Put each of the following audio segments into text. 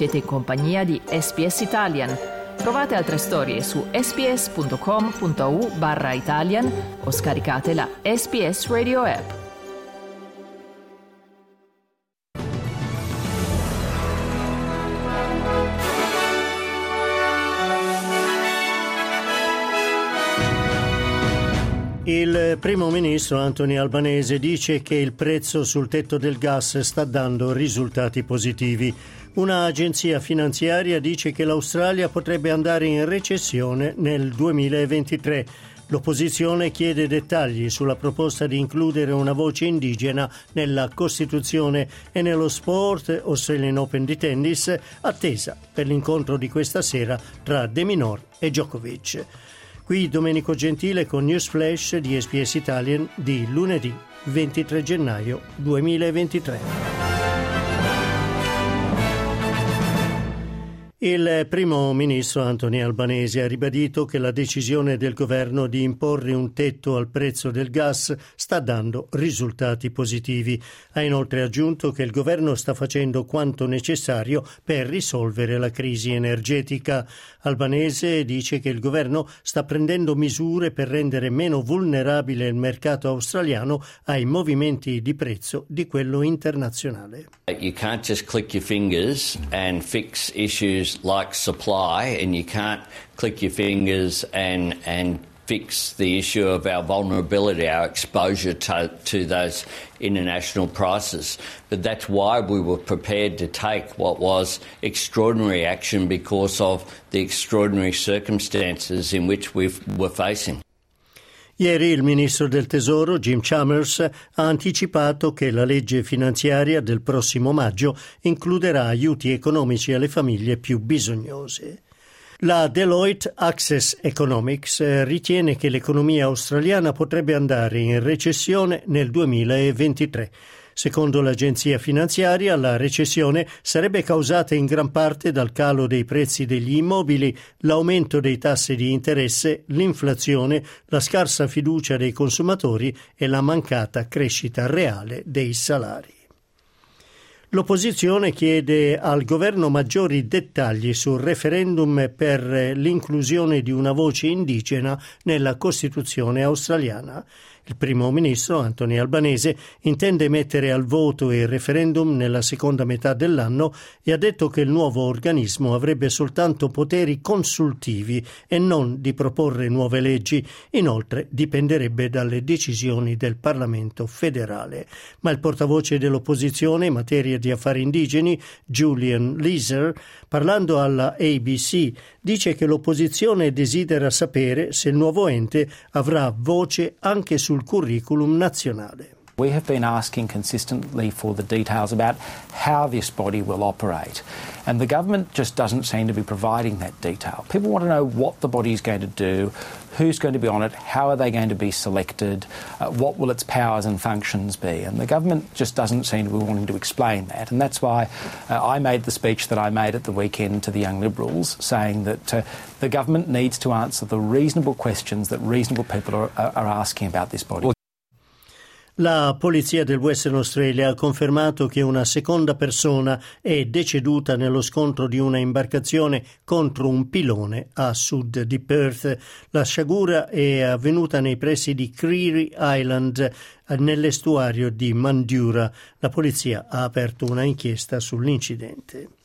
Siete in compagnia di SPS Italian. Trovate altre storie su sps.com.au barra Italian o scaricate la SPS Radio app. Il primo ministro Anthony Albanese dice che il prezzo sul tetto del gas sta dando risultati positivi. Un'agenzia finanziaria dice che l'Australia potrebbe andare in recessione nel 2023. L'opposizione chiede dettagli sulla proposta di includere una voce indigena nella Costituzione e nello sport Australian Open di tennis, attesa per l'incontro di questa sera tra De Minor e Djokovic. Qui Domenico Gentile con News Flash di SPS Italian di lunedì 23 gennaio 2023. Il primo ministro Anthony Albanese ha ribadito che la decisione del governo di imporre un tetto al prezzo del gas sta dando risultati positivi. Ha inoltre aggiunto che il governo sta facendo quanto necessario per risolvere la crisi energetica. Albanese dice che il governo sta prendendo misure per rendere meno vulnerabile il mercato australiano ai movimenti di prezzo di quello internazionale. You can't just click your fingers and fix issues like supply, and you can't click your fingers and and fix the issue of our vulnerability, our exposure to, to those international prices. But that's why we were prepared to take what was extraordinary action because of the extraordinary circumstances in which we were facing. Ieri il ministro del Tesoro Jim Chalmers ha anticipato che la legge finanziaria del prossimo maggio includerà aiuti economici alle famiglie più bisognose. La Deloitte Access Economics ritiene che l'economia australiana potrebbe andare in recessione nel 2023. Secondo l'agenzia finanziaria, la recessione sarebbe causata in gran parte dal calo dei prezzi degli immobili, l'aumento dei tassi di interesse, l'inflazione, la scarsa fiducia dei consumatori e la mancata crescita reale dei salari. L'opposizione chiede al governo maggiori dettagli sul referendum per l'inclusione di una voce indigena nella Costituzione australiana. Il primo ministro Anthony Albanese intende mettere al voto il referendum nella seconda metà dell'anno e ha detto che il nuovo organismo avrebbe soltanto poteri consultivi e non di proporre nuove leggi. Inoltre dipenderebbe dalle decisioni del Parlamento federale. Ma il portavoce dell'opposizione in materia di affari indigeni, Julian Leeser, parlando alla ABC, dice che l'opposizione desidera sapere se il nuovo ente avrà voce anche sul curriculum nazionale. We have been asking consistently for the details about how this body will operate. And the government just doesn't seem to be providing that detail. People want to know what the body is going to do, who's going to be on it, how are they going to be selected, uh, what will its powers and functions be. And the government just doesn't seem to be wanting to explain that. And that's why uh, I made the speech that I made at the weekend to the Young Liberals, saying that uh, the government needs to answer the reasonable questions that reasonable people are, are asking about this body. La polizia del Western Australia ha confermato che una seconda persona è deceduta nello scontro di una imbarcazione contro un pilone a sud di Perth. La sciagura è avvenuta nei pressi di Creary Island nell'estuario di Mandura. La polizia ha aperto una inchiesta sull'incidente.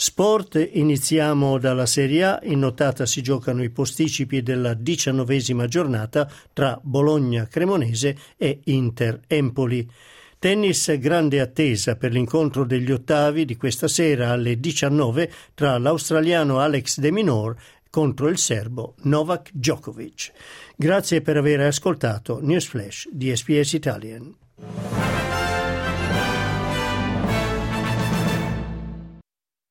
Sport, iniziamo dalla Serie A, in notata si giocano i posticipi della diciannovesima giornata tra Bologna Cremonese e Inter Empoli. Tennis grande attesa per l'incontro degli ottavi di questa sera alle 19 tra l'australiano Alex De Minor contro il serbo Novak Djokovic. Grazie per aver ascoltato News Flash di SPS Italian.